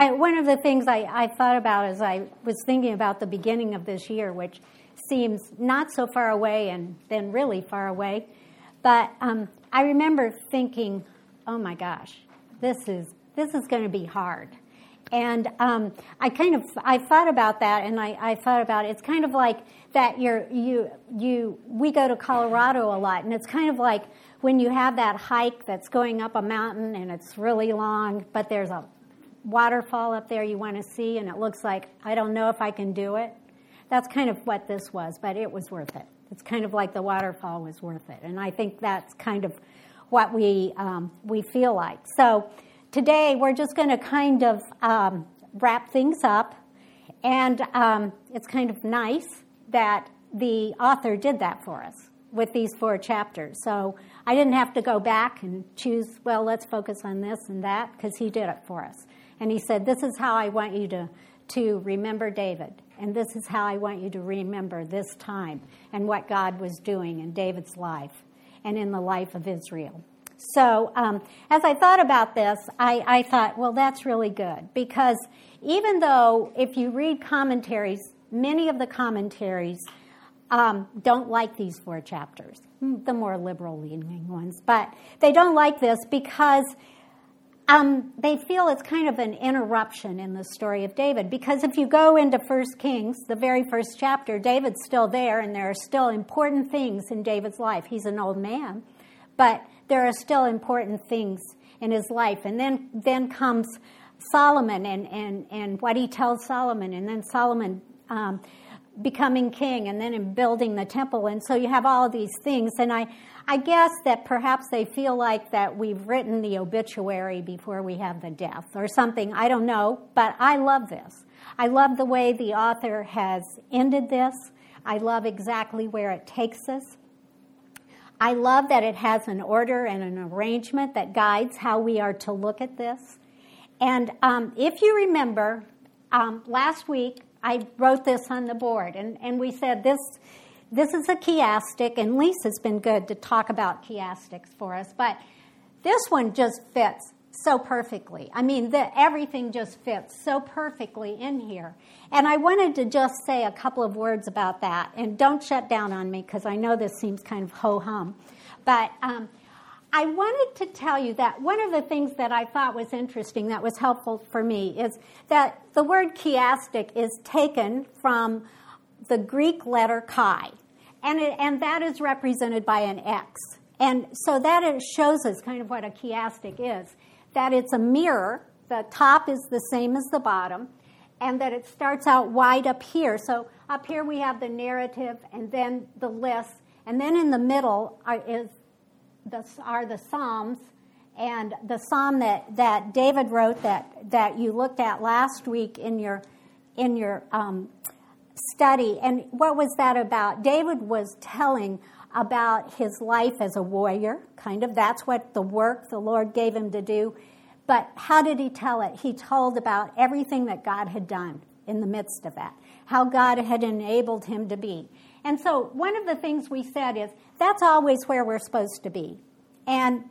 I, one of the things I, I thought about as I was thinking about the beginning of this year, which seems not so far away and then really far away, but um, I remember thinking, oh my gosh, this is this is going to be hard. And um, I kind of I thought about that, and I, I thought about it. it's kind of like that. You're you you we go to Colorado a lot, and it's kind of like when you have that hike that's going up a mountain and it's really long, but there's a waterfall up there you want to see, and it looks like, I don't know if I can do it. That's kind of what this was, but it was worth it. It's kind of like the waterfall was worth it. And I think that's kind of what we, um, we feel like. So today we're just going to kind of um, wrap things up. And um, it's kind of nice that the author did that for us with these four chapters. So I didn't have to go back and choose, well, let's focus on this and that, because he did it for us. And he said, This is how I want you to, to remember David. And this is how I want you to remember this time and what God was doing in David's life and in the life of Israel. So, um, as I thought about this, I, I thought, well, that's really good because even though if you read commentaries, many of the commentaries um, don't like these four chapters, the more liberal leaning ones, but they don't like this because um, they feel it's kind of an interruption in the story of David. Because if you go into First Kings, the very first chapter, David's still there, and there are still important things in David's life. He's an old man, but there are still important things in his life. And then, then comes Solomon and, and, and what he tells Solomon, and then Solomon um, becoming king, and then in building the temple. And so you have all these things. And I, I guess that perhaps they feel like that we've written the obituary before we have the death or something. I don't know, but I love this. I love the way the author has ended this. I love exactly where it takes us. I love that it has an order and an arrangement that guides how we are to look at this. And um, if you remember, um, last week I wrote this on the board, and, and we said this this is a chiastic, and Lisa's been good to talk about chiastics for us, but this one just fits so perfectly. I mean, the, everything just fits so perfectly in here. And I wanted to just say a couple of words about that. And don't shut down on me because I know this seems kind of ho hum. But um, I wanted to tell you that one of the things that I thought was interesting, that was helpful for me, is that the word chiastic is taken from the Greek letter chi, and, it, and that is represented by an X. And so that it shows us kind of what a chiastic is that it's a mirror, the top is the same as the bottom, and that it starts out wide up here. So up here we have the narrative and then the list, and then in the middle are, is the, are the Psalms. And the psalm that, that David wrote that, that you looked at last week in your, in your um, study. And what was that about? David was telling about his life as a warrior, kind of. That's what the work the Lord gave him to do. But how did he tell it? He told about everything that God had done in the midst of that, how God had enabled him to be. And so, one of the things we said is that's always where we're supposed to be. And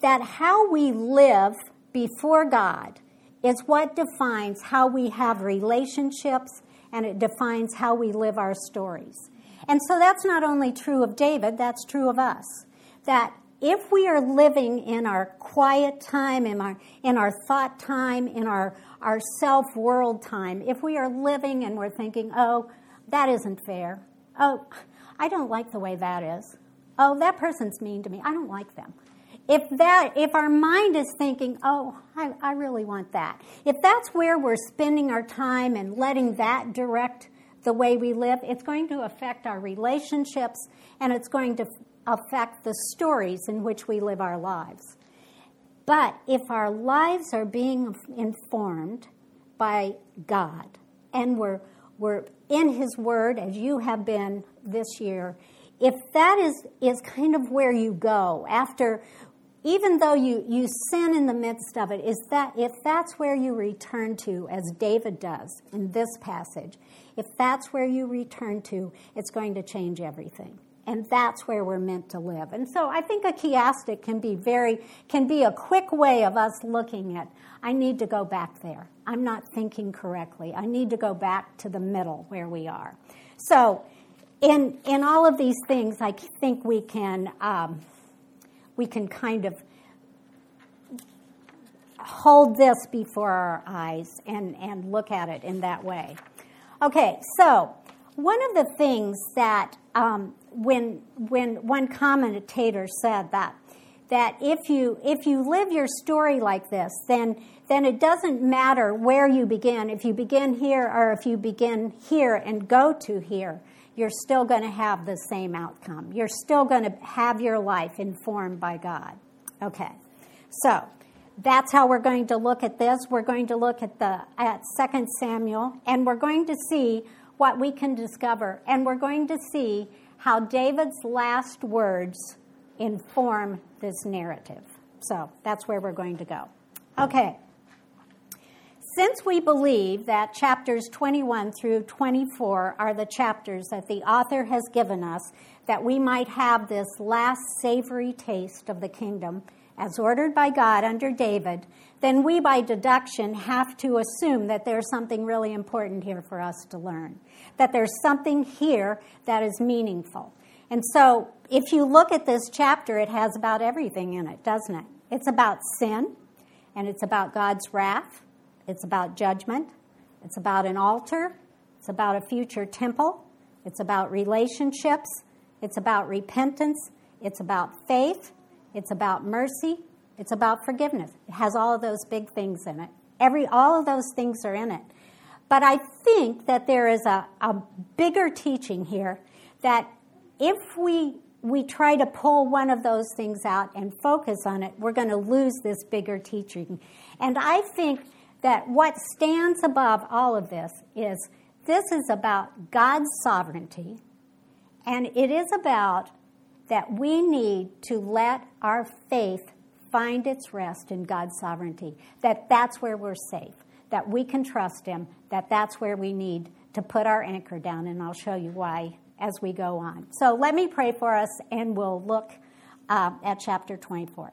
that how we live before God is what defines how we have relationships and it defines how we live our stories. And so that's not only true of David, that's true of us. That if we are living in our quiet time, in our, in our thought time, in our, our self world time, if we are living and we're thinking, oh, that isn't fair. Oh, I don't like the way that is. Oh, that person's mean to me. I don't like them if that if our mind is thinking oh I, I, really want that if that's where we're spending our time and letting that direct the way we live it's going to affect our relationships and it's going to affect the stories in which we live our lives. But if our lives are being informed by god and we're we're in his word as you have been this year if that is is kind of where you go after even though you, you sin in the midst of it, is that if that's where you return to, as David does in this passage, if that's where you return to, it's going to change everything. and that's where we're meant to live. And so I think a chiastic can be very can be a quick way of us looking at I need to go back there. I'm not thinking correctly. I need to go back to the middle where we are. So in in all of these things, I think we can um, we can kind of hold this before our eyes and, and look at it in that way. Okay, so one of the things that um, when when one commentator said that that if you if you live your story like this, then then it doesn't matter where you begin. If you begin here or if you begin here and go to here, you're still going to have the same outcome. You're still going to have your life informed by God. Okay, so that's how we're going to look at this. We're going to look at the at Second Samuel and we're going to see what we can discover and we're going to see how David's last words inform this narrative. So, that's where we're going to go. Okay. Since we believe that chapters 21 through 24 are the chapters that the author has given us that we might have this last savory taste of the kingdom, as ordered by God under David, then we by deduction have to assume that there's something really important here for us to learn, that there's something here that is meaningful. And so if you look at this chapter, it has about everything in it, doesn't it? It's about sin, and it's about God's wrath, it's about judgment, it's about an altar, it's about a future temple, it's about relationships, it's about repentance, it's about faith, it's about mercy. It's about forgiveness. It has all of those big things in it. Every, all of those things are in it. But I think that there is a, a bigger teaching here that if we, we try to pull one of those things out and focus on it, we're going to lose this bigger teaching. And I think that what stands above all of this is this is about God's sovereignty, and it is about that we need to let our faith find its rest in God's sovereignty, that that's where we're safe, that we can trust Him, that that's where we need to put our anchor down, and I'll show you why as we go on. So let me pray for us, and we'll look uh, at chapter 24.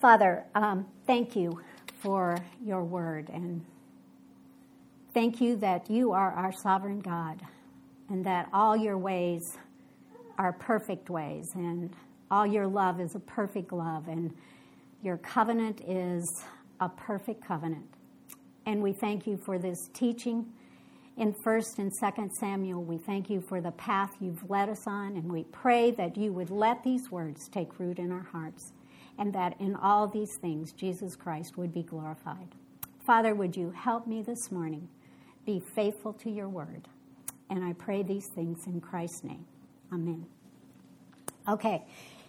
Father, um, thank you for your word, and thank you that you are our sovereign God, and that all your ways are perfect ways, and all your love is a perfect love, and your covenant is a perfect covenant. And we thank you for this teaching in 1st and 2nd Samuel. We thank you for the path you've led us on, and we pray that you would let these words take root in our hearts, and that in all these things Jesus Christ would be glorified. Father, would you help me this morning be faithful to your word? And I pray these things in Christ's name. Amen. Okay.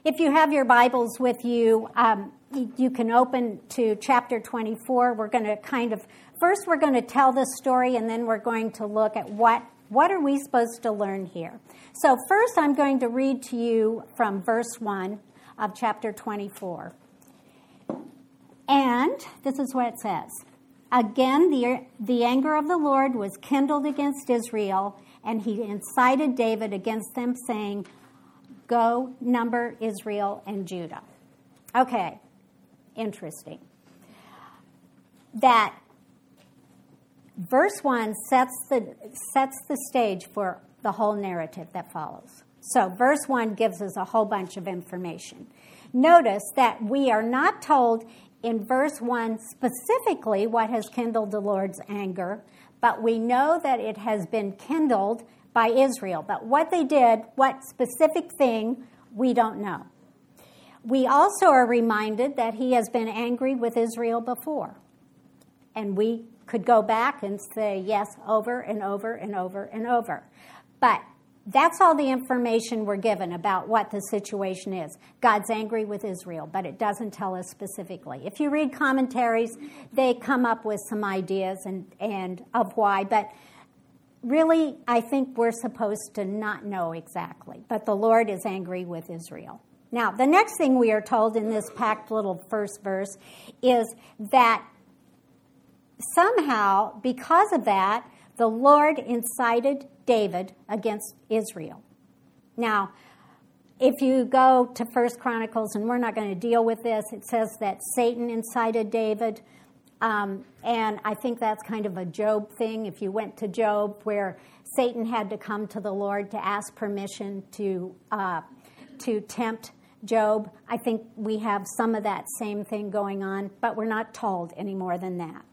If you have your Bibles with you, um, you can open to chapter 24. We're going to kind of, first, we're going to tell the story, and then we're going to look at what, what are we supposed to learn here. So, first, I'm going to read to you from verse 1 of chapter 24. And this is what it says Again, the, the anger of the Lord was kindled against Israel, and he incited David against them, saying, Go number Israel and Judah. Okay, interesting. That verse 1 sets the, sets the stage for the whole narrative that follows. So, verse 1 gives us a whole bunch of information. Notice that we are not told in verse 1 specifically what has kindled the Lord's anger, but we know that it has been kindled by Israel. But what they did, what specific thing, we don't know. We also are reminded that he has been angry with Israel before. And we could go back and say yes over and over and over and over. But that's all the information we're given about what the situation is. God's angry with Israel, but it doesn't tell us specifically. If you read commentaries, they come up with some ideas and, and of why, but really, I think we're supposed to not know exactly, but the Lord is angry with Israel. Now, the next thing we are told in this packed little first verse is that somehow, because of that, the Lord incited David against Israel. Now, if you go to First Chronicles, and we're not going to deal with this, it says that Satan incited David. Um, and I think that's kind of a Job thing. If you went to Job, where Satan had to come to the Lord to ask permission to uh, to tempt Job, I think we have some of that same thing going on, but we're not told any more than that.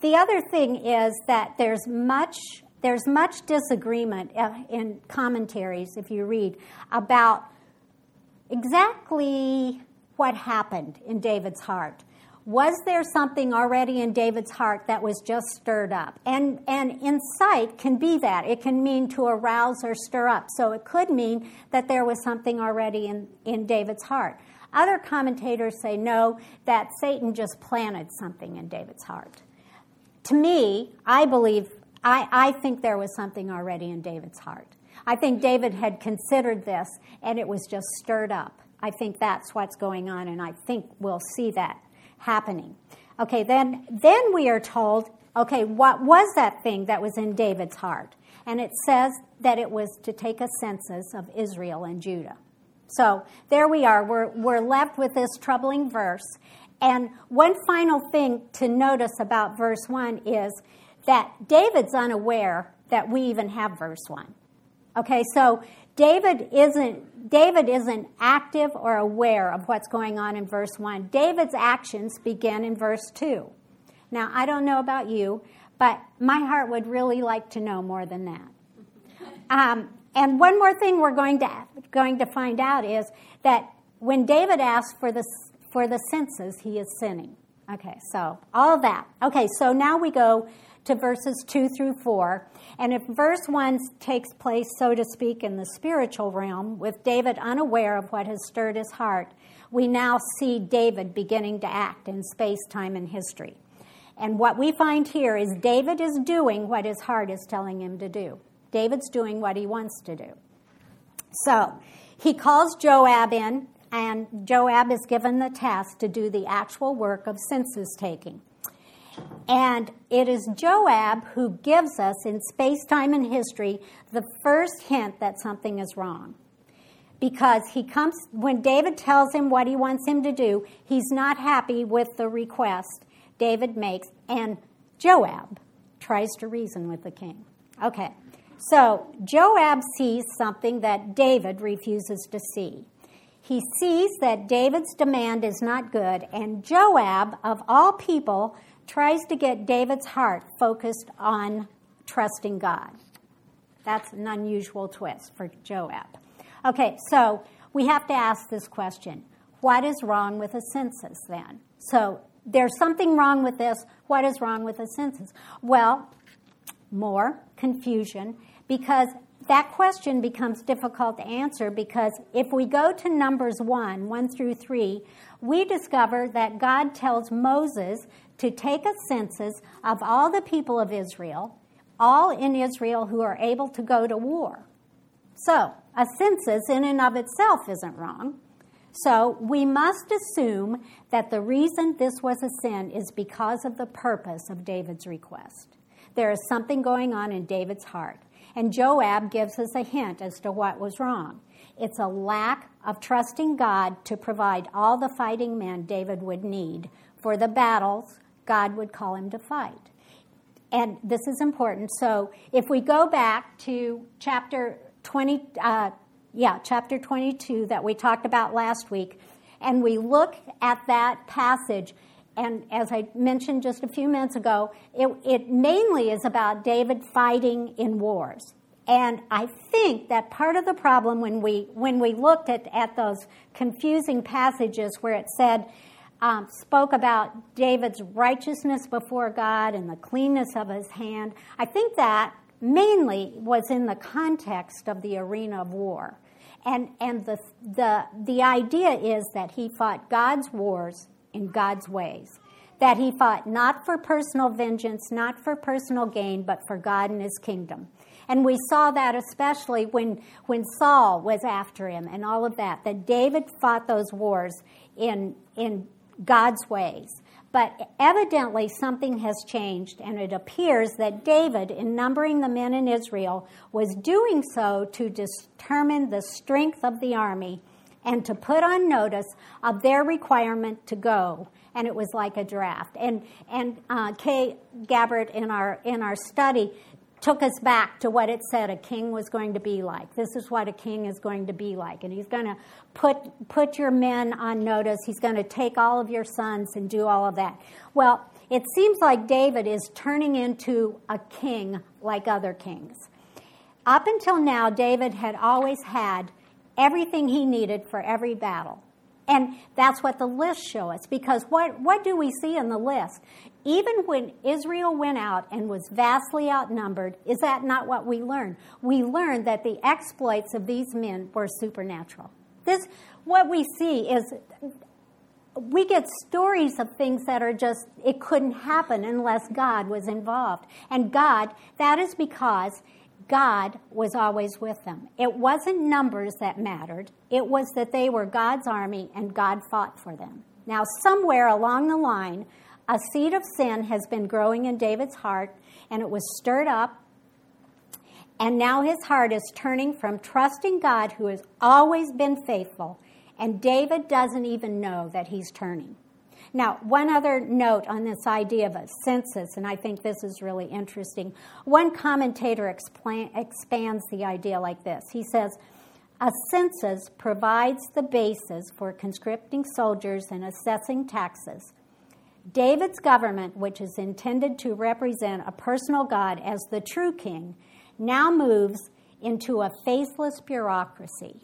The other thing is that there's much there's much disagreement uh, in commentaries if you read about exactly what happened in David's heart. Was there something already in David's heart that was just stirred up? And, and incite can be that. It can mean to arouse or stir up. So it could mean that there was something already in, in David's heart. Other commentators say no, that Satan just planted something in David's heart. To me, I believe, I, I think there was something already in David's heart. I think David had considered this and it was just stirred up. I think that's what's going on, and I think we'll see that happening. Okay, then, then we are told, okay, what was that thing that was in David's heart? And it says that it was to take a census of Israel and Judah. So there we are. We're, we're left with this troubling verse. And one final thing to notice about verse 1 is that David's unaware that we even have verse 1. Okay, so David isn't, David isn't active or aware of what's going on in verse 1. David's actions begin in verse 2. Now, I don't know about you, but my heart would really like to know more than that. Um, and one more thing we're going to, going to find out is that when David asks for the, for the census, he is sinning. Okay, so all that. Okay, so now we go to verses 2 through 4. And if verse 1 takes place, so to speak, in the spiritual realm, with David unaware of what has stirred his heart, we now see David beginning to act in space, time, and history. And what we find here is David is doing what his heart is telling him to do. David's doing what he wants to do. So he calls Joab in, and Joab is given the task to do the actual work of census taking. And it is Joab who gives us in space, time, and history the first hint that something is wrong. Because he comes, when David tells him what he wants him to do, he's not happy with the request David makes, and Joab tries to reason with the king. Okay, so Joab sees something that David refuses to see. He sees that David's demand is not good, and Joab, of all people, tries to get David's heart focused on trusting God. That's an unusual twist for Joab. Okay, so we have to ask this question What is wrong with a census then? So there's something wrong with this. What is wrong with a census? Well, more confusion because that question becomes difficult to answer because if we go to Numbers 1, 1 through 3, we discover that God tells Moses to take a census of all the people of Israel, all in Israel who are able to go to war. So, a census in and of itself isn't wrong. So, we must assume that the reason this was a sin is because of the purpose of David's request. There is something going on in David's heart. And Joab gives us a hint as to what was wrong. It's a lack of trusting God to provide all the fighting men David would need for the battles God would call him to fight. And this is important. So if we go back to chapter 20, uh, yeah, chapter 22 that we talked about last week, and we look at that passage, and as I mentioned just a few minutes ago, it, it mainly is about David fighting in wars. And I think that part of the problem when we when we looked at, at those confusing passages where it said um, spoke about David's righteousness before God and the cleanness of his hand. I think that mainly was in the context of the arena of war. And, and the, the, the idea is that he fought God's wars in God's ways. That he fought not for personal vengeance, not for personal gain, but for God and his kingdom. And we saw that especially when, when Saul was after him and all of that, that David fought those wars in, in God's ways. But evidently, something has changed, and it appears that David, in numbering the men in Israel, was doing so to determine the strength of the army and to put on notice of their requirement to go. And it was like a draft. And and uh, Kay Gabbard in our in our study took us back to what it said a king was going to be like. This is what a king is going to be like. And he's going to put, put your men on notice. He's going to take all of your sons and do all of that. Well, it seems like David is turning into a king like other kings. Up until now, David had always had everything he needed for every battle. And that's what the lists show us because what, what do we see in the list? Even when Israel went out and was vastly outnumbered, is that not what we learned? We learned that the exploits of these men were supernatural. This, what we see is we get stories of things that are just, it couldn't happen unless God was involved. And God, that is because God was always with them. It wasn't numbers that mattered, it was that they were God's army and God fought for them. Now, somewhere along the line, a seed of sin has been growing in David's heart, and it was stirred up. And now his heart is turning from trusting God, who has always been faithful, and David doesn't even know that he's turning. Now, one other note on this idea of a census, and I think this is really interesting. One commentator expands the idea like this He says, A census provides the basis for conscripting soldiers and assessing taxes. David's government, which is intended to represent a personal God as the true king, now moves into a faceless bureaucracy.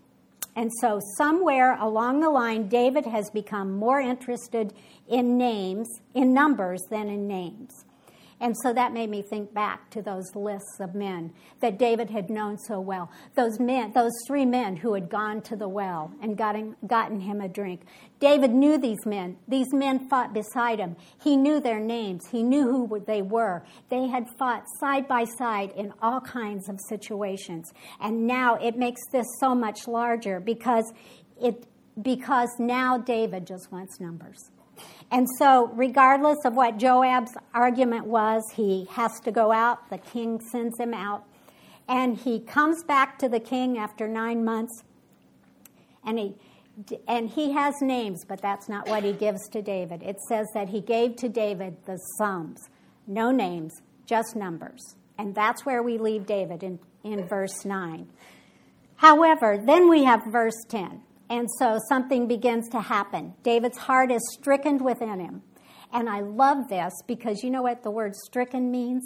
And so, somewhere along the line, David has become more interested in names, in numbers, than in names. And so that made me think back to those lists of men that David had known so well. Those men, those three men who had gone to the well and gotten, gotten him a drink. David knew these men. These men fought beside him. He knew their names. He knew who they were. They had fought side by side in all kinds of situations. And now it makes this so much larger because it because now David just wants numbers. And so, regardless of what Joab's argument was, he has to go out. The king sends him out. And he comes back to the king after nine months. And he, and he has names, but that's not what he gives to David. It says that he gave to David the sums, no names, just numbers. And that's where we leave David in, in verse 9. However, then we have verse 10. And so something begins to happen. David's heart is stricken within him. And I love this because you know what the word stricken means?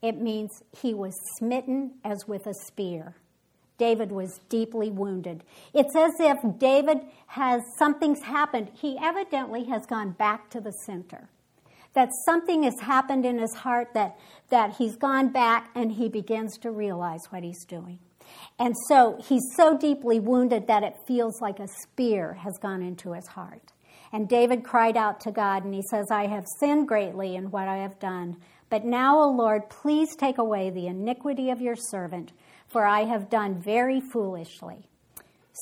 It means he was smitten as with a spear. David was deeply wounded. It's as if David has something's happened. He evidently has gone back to the center. That something has happened in his heart that, that he's gone back and he begins to realize what he's doing. And so he's so deeply wounded that it feels like a spear has gone into his heart. And David cried out to God, and he says, I have sinned greatly in what I have done. But now, O Lord, please take away the iniquity of your servant, for I have done very foolishly.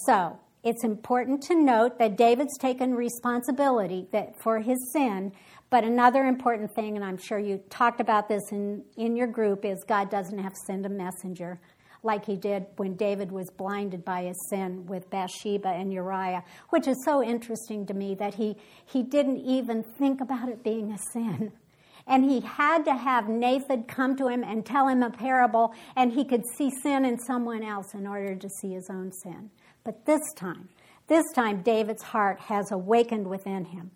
So, it's important to note that David's taken responsibility for his sin, but another important thing, and I'm sure you talked about this in, in your group, is God doesn't have to send a messenger like he did when David was blinded by his sin with Bathsheba and Uriah, which is so interesting to me that he, he didn't even think about it being a sin. And he had to have Nathan come to him and tell him a parable, and he could see sin in someone else in order to see his own sin. But this time, this time, David's heart has awakened within him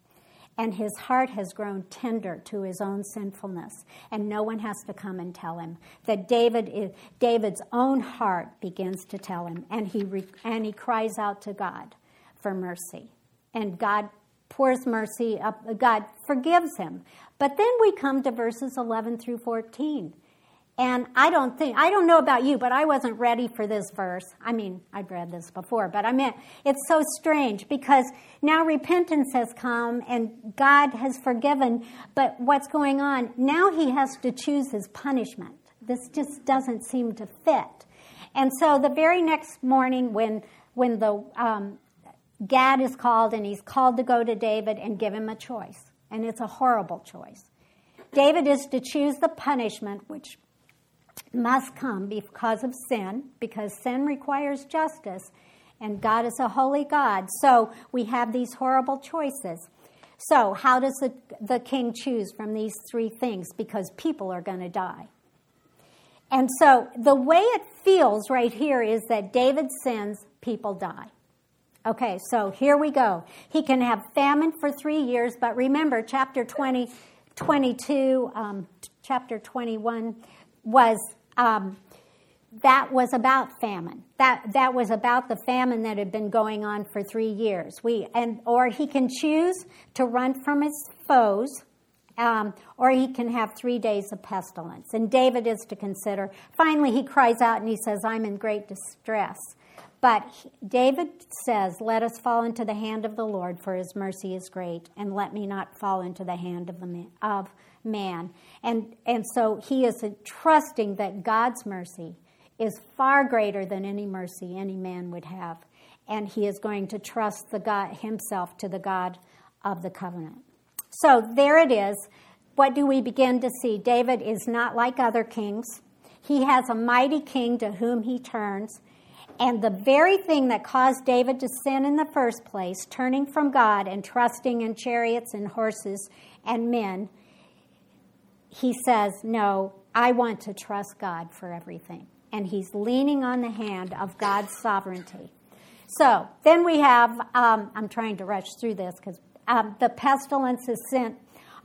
and his heart has grown tender to his own sinfulness. And no one has to come and tell him. That david is, david's own heart begins to tell him. And he re, and he cries out to god for mercy. And god pours mercy up god forgives him. But then we come to verses 11 through 14 and I don't think, I don't know about you, but I wasn't ready for this verse. I mean, I'd read this before, but I mean, it's so strange because now repentance has come and God has forgiven, but what's going on? Now he has to choose his punishment. This just doesn't seem to fit. And so the very next morning, when, when the um, Gad is called and he's called to go to David and give him a choice and it's a horrible choice. David is to choose the punishment which must come because of sin, because sin requires justice, and God is a holy God. So we have these horrible choices. So, how does the, the king choose from these three things? Because people are going to die. And so, the way it feels right here is that David sins, people die. Okay, so here we go. He can have famine for three years, but remember, chapter 20, 22, um, chapter 21 was um, that was about famine. That that was about the famine that had been going on for three years. We and or he can choose to run from his foes, um, or he can have three days of pestilence. And David is to consider. Finally, he cries out and he says, "I'm in great distress." But David says, Let us fall into the hand of the Lord, for his mercy is great, and let me not fall into the hand of, the man, of man. And, and so he is trusting that God's mercy is far greater than any mercy any man would have. And he is going to trust the God himself to the God of the covenant. So there it is. What do we begin to see? David is not like other kings. He has a mighty king to whom he turns. And the very thing that caused David to sin in the first place, turning from God and trusting in chariots and horses and men, he says, No, I want to trust God for everything. And he's leaning on the hand of God's sovereignty. So then we have, um, I'm trying to rush through this because um, the pestilence is sent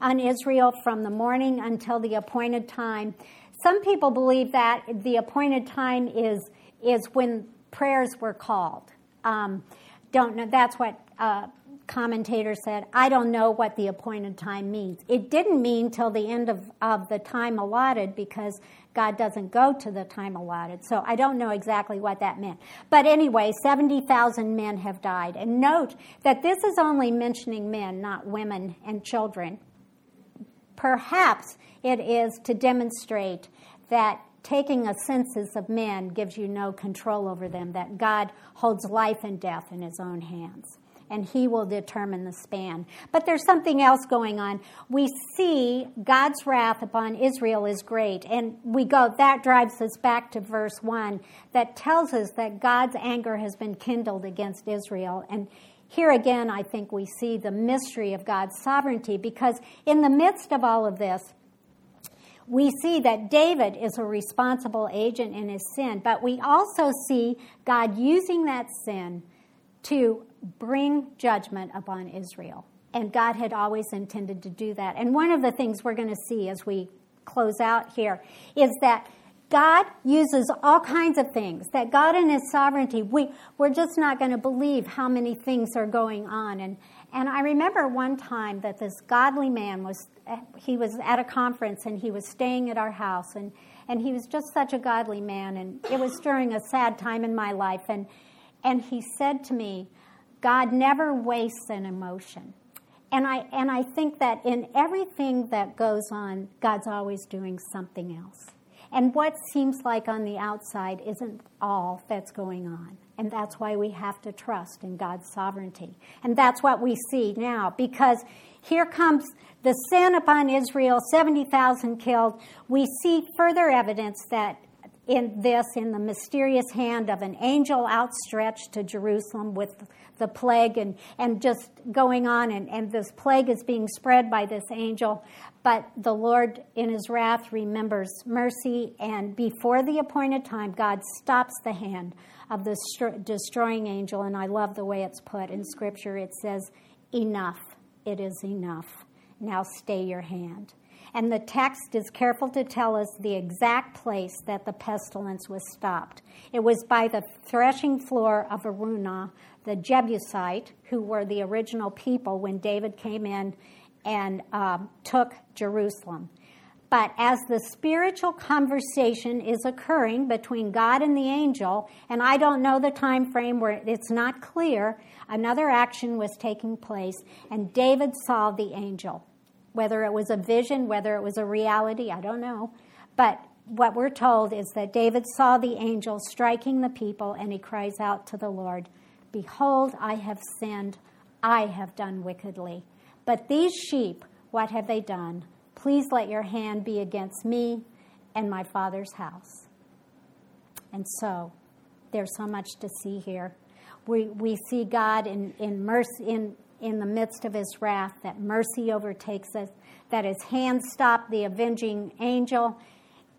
on Israel from the morning until the appointed time. Some people believe that the appointed time is, is when prayers were called. Um, don't know. That's what uh, commentator said. I don't know what the appointed time means. It didn't mean till the end of, of the time allotted because God doesn't go to the time allotted. So I don't know exactly what that meant. But anyway, 70,000 men have died. And note that this is only mentioning men, not women and children. Perhaps it is to demonstrate that taking a census of men gives you no control over them, that God holds life and death in his own hands. And he will determine the span. But there's something else going on. We see God's wrath upon Israel is great. And we go, that drives us back to verse 1 that tells us that God's anger has been kindled against Israel. And here again, I think we see the mystery of God's sovereignty because in the midst of all of this, we see that David is a responsible agent in his sin, but we also see God using that sin to bring judgment upon Israel. And God had always intended to do that. And one of the things we're going to see as we close out here is that God uses all kinds of things, that God in His sovereignty, we, we're just not going to believe how many things are going on. And, and I remember one time that this godly man was, he was at a conference and he was staying at our house and, and he was just such a godly man. And it was during a sad time in my life. And, and he said to me, God never wastes an emotion. And I, and I think that in everything that goes on, God's always doing something else. And what seems like on the outside isn't all that's going on. And that's why we have to trust in God's sovereignty. And that's what we see now, because here comes the sin upon Israel 70,000 killed. We see further evidence that in this, in the mysterious hand of an angel outstretched to Jerusalem with the plague and, and just going on, and, and this plague is being spread by this angel. But the Lord, in his wrath, remembers mercy, and before the appointed time, God stops the hand of the destroying angel. And I love the way it's put in Scripture. It says, Enough, it is enough. Now stay your hand. And the text is careful to tell us the exact place that the pestilence was stopped. It was by the threshing floor of Araunah, the Jebusite, who were the original people when David came in and um, took Jerusalem. But as the spiritual conversation is occurring between God and the angel, and I don't know the time frame where it's not clear, another action was taking place, and David saw the angel. Whether it was a vision, whether it was a reality, I don't know. But what we're told is that David saw the angel striking the people, and he cries out to the Lord, Behold, I have sinned, I have done wickedly. But these sheep, what have they done? Please let your hand be against me and my father's house. And so there's so much to see here. We, we see God in, in mercy in, in the midst of his wrath, that mercy overtakes us, that his hand stopped the avenging angel,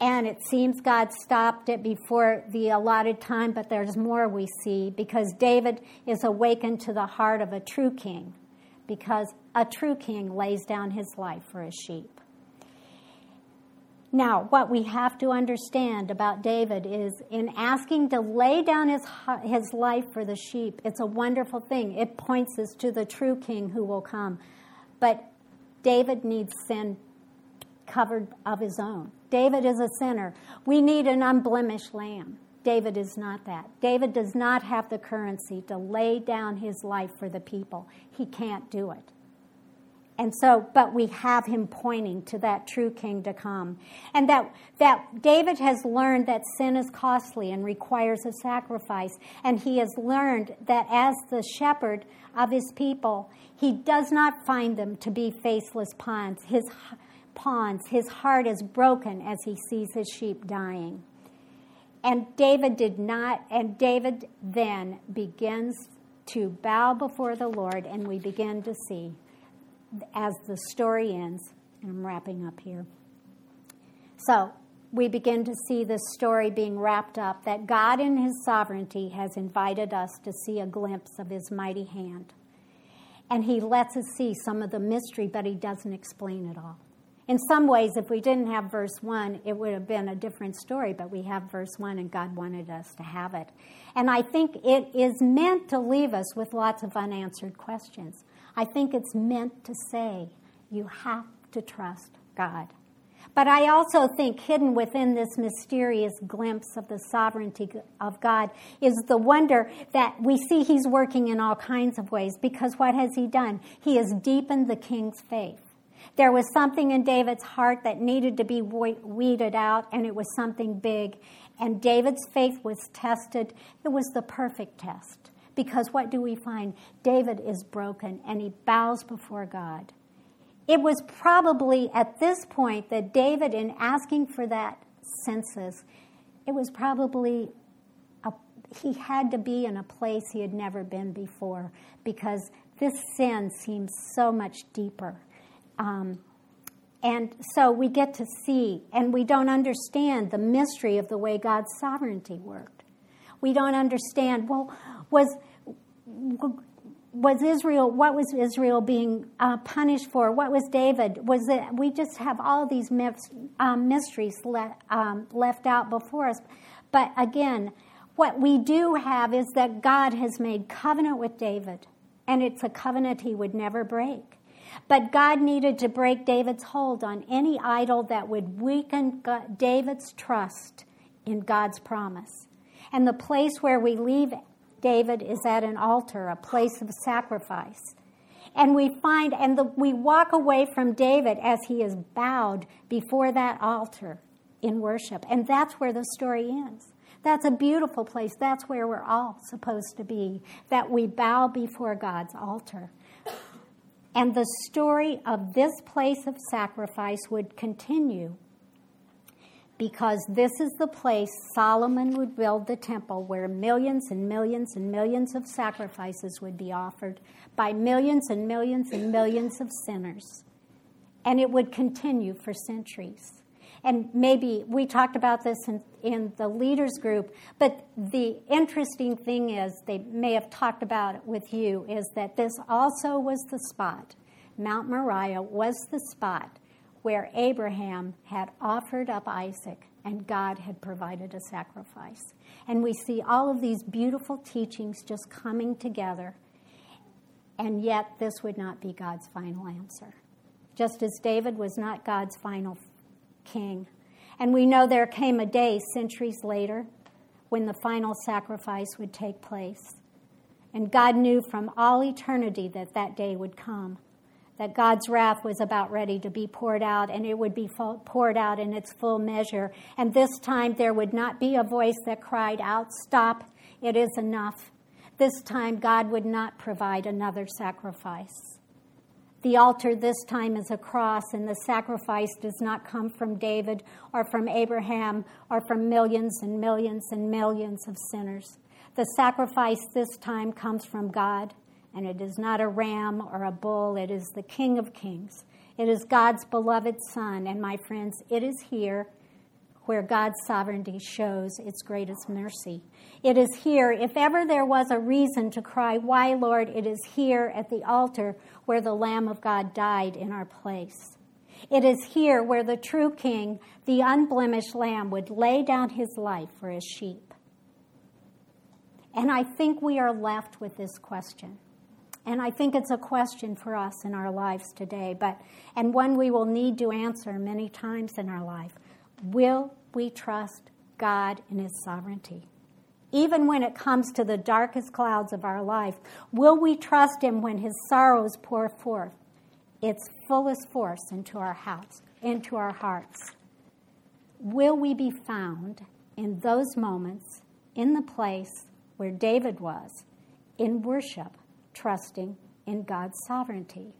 and it seems God stopped it before the allotted time, but there's more we see because David is awakened to the heart of a true king, because a true king lays down his life for his sheep. Now, what we have to understand about David is in asking to lay down his, his life for the sheep, it's a wonderful thing. It points us to the true king who will come. But David needs sin covered of his own. David is a sinner. We need an unblemished lamb. David is not that. David does not have the currency to lay down his life for the people. He can't do it. And so, but we have him pointing to that true king to come. And that, that David has learned that sin is costly and requires a sacrifice. And he has learned that as the shepherd of his people, he does not find them to be faceless pawns. His pawns, his heart is broken as he sees his sheep dying. And David did not, and David then begins to bow before the Lord, and we begin to see as the story ends, and I'm wrapping up here. So, we begin to see this story being wrapped up that God, in His sovereignty, has invited us to see a glimpse of His mighty hand. And He lets us see some of the mystery, but He doesn't explain it all. In some ways, if we didn't have verse 1, it would have been a different story, but we have verse 1 and God wanted us to have it. And I think it is meant to leave us with lots of unanswered questions. I think it's meant to say you have to trust God. But I also think hidden within this mysterious glimpse of the sovereignty of God is the wonder that we see He's working in all kinds of ways because what has He done? He has deepened the king's faith. There was something in David's heart that needed to be weeded out, and it was something big. And David's faith was tested. It was the perfect test. Because what do we find? David is broken and he bows before God. It was probably at this point that David, in asking for that census, it was probably a, he had to be in a place he had never been before because this sin seems so much deeper. Um, and so we get to see, and we don't understand the mystery of the way God's sovereignty worked. We don't understand, well, was was Israel, what was Israel being uh, punished for? What was David? Was it, we just have all these myths, um, mysteries um, left out before us. But again, what we do have is that God has made covenant with David, and it's a covenant he would never break. But God needed to break David's hold on any idol that would weaken God, David's trust in God's promise. And the place where we leave David is at an altar, a place of sacrifice. And we find, and the, we walk away from David as he is bowed before that altar in worship. And that's where the story ends. That's a beautiful place. That's where we're all supposed to be, that we bow before God's altar. And the story of this place of sacrifice would continue because this is the place Solomon would build the temple where millions and millions and millions of sacrifices would be offered by millions and millions and millions of sinners. And it would continue for centuries. And maybe we talked about this in, in the leaders group, but the interesting thing is, they may have talked about it with you, is that this also was the spot. Mount Moriah was the spot where Abraham had offered up Isaac and God had provided a sacrifice. And we see all of these beautiful teachings just coming together, and yet this would not be God's final answer. Just as David was not God's final king. And we know there came a day centuries later when the final sacrifice would take place. And God knew from all eternity that that day would come that God's wrath was about ready to be poured out, and it would be poured out in its full measure. And this time there would not be a voice that cried out, Stop, it is enough. This time God would not provide another sacrifice. The altar this time is a cross, and the sacrifice does not come from David or from Abraham or from millions and millions and millions of sinners. The sacrifice this time comes from God, and it is not a ram or a bull, it is the King of Kings. It is God's beloved Son, and my friends, it is here where God's sovereignty shows its greatest mercy. It is here, if ever there was a reason to cry, Why, Lord, it is here at the altar where the Lamb of God died in our place. It is here where the true King, the unblemished Lamb, would lay down his life for his sheep. And I think we are left with this question. And I think it's a question for us in our lives today, but and one we will need to answer many times in our life. Will we trust God in his sovereignty? Even when it comes to the darkest clouds of our life, will we trust him when his sorrows pour forth its fullest force into our house, into our hearts? Will we be found in those moments in the place where David was in worship, trusting in God's sovereignty?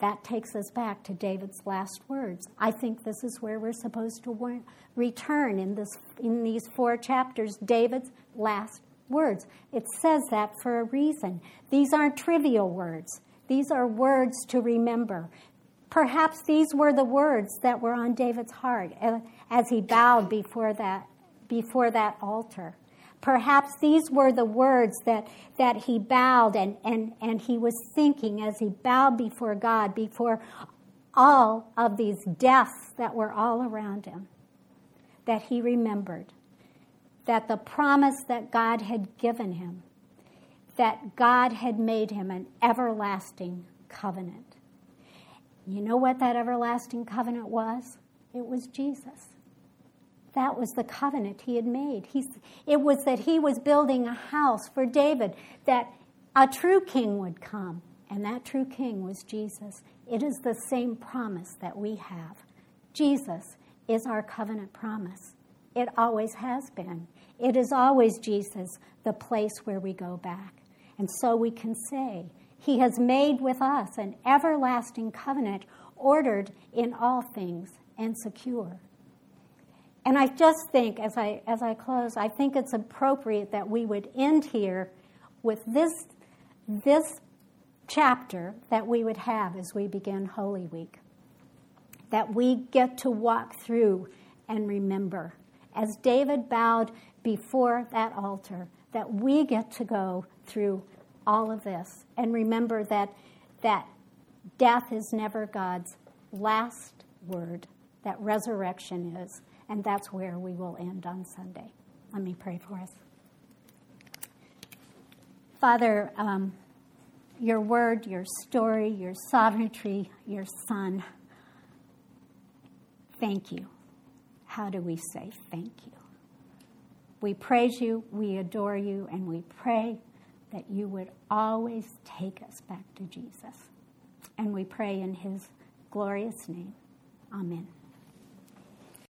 that takes us back to David's last words. I think this is where we're supposed to return in this in these four chapters. David's last words. It says that for a reason. These aren't trivial words. These are words to remember. Perhaps these were the words that were on David's heart uh, as he bowed before that before that altar. Perhaps these were the words that, that he bowed and, and, and he was thinking as he bowed before God, before all of these deaths that were all around him, that he remembered that the promise that God had given him, that God had made him an everlasting covenant. You know what that everlasting covenant was? It was Jesus. That was the covenant he had made. He's, it was that he was building a house for David, that a true king would come, and that true king was Jesus. It is the same promise that we have. Jesus is our covenant promise. It always has been. It is always Jesus, the place where we go back. And so we can say, He has made with us an everlasting covenant, ordered in all things and secure. And I just think, as I, as I close, I think it's appropriate that we would end here with this, this chapter that we would have as we begin Holy Week. That we get to walk through and remember. As David bowed before that altar, that we get to go through all of this and remember that, that death is never God's last word, that resurrection is. And that's where we will end on Sunday. Let me pray for us. Father, um, your word, your story, your sovereignty, your son, thank you. How do we say thank you? We praise you, we adore you, and we pray that you would always take us back to Jesus. And we pray in his glorious name. Amen.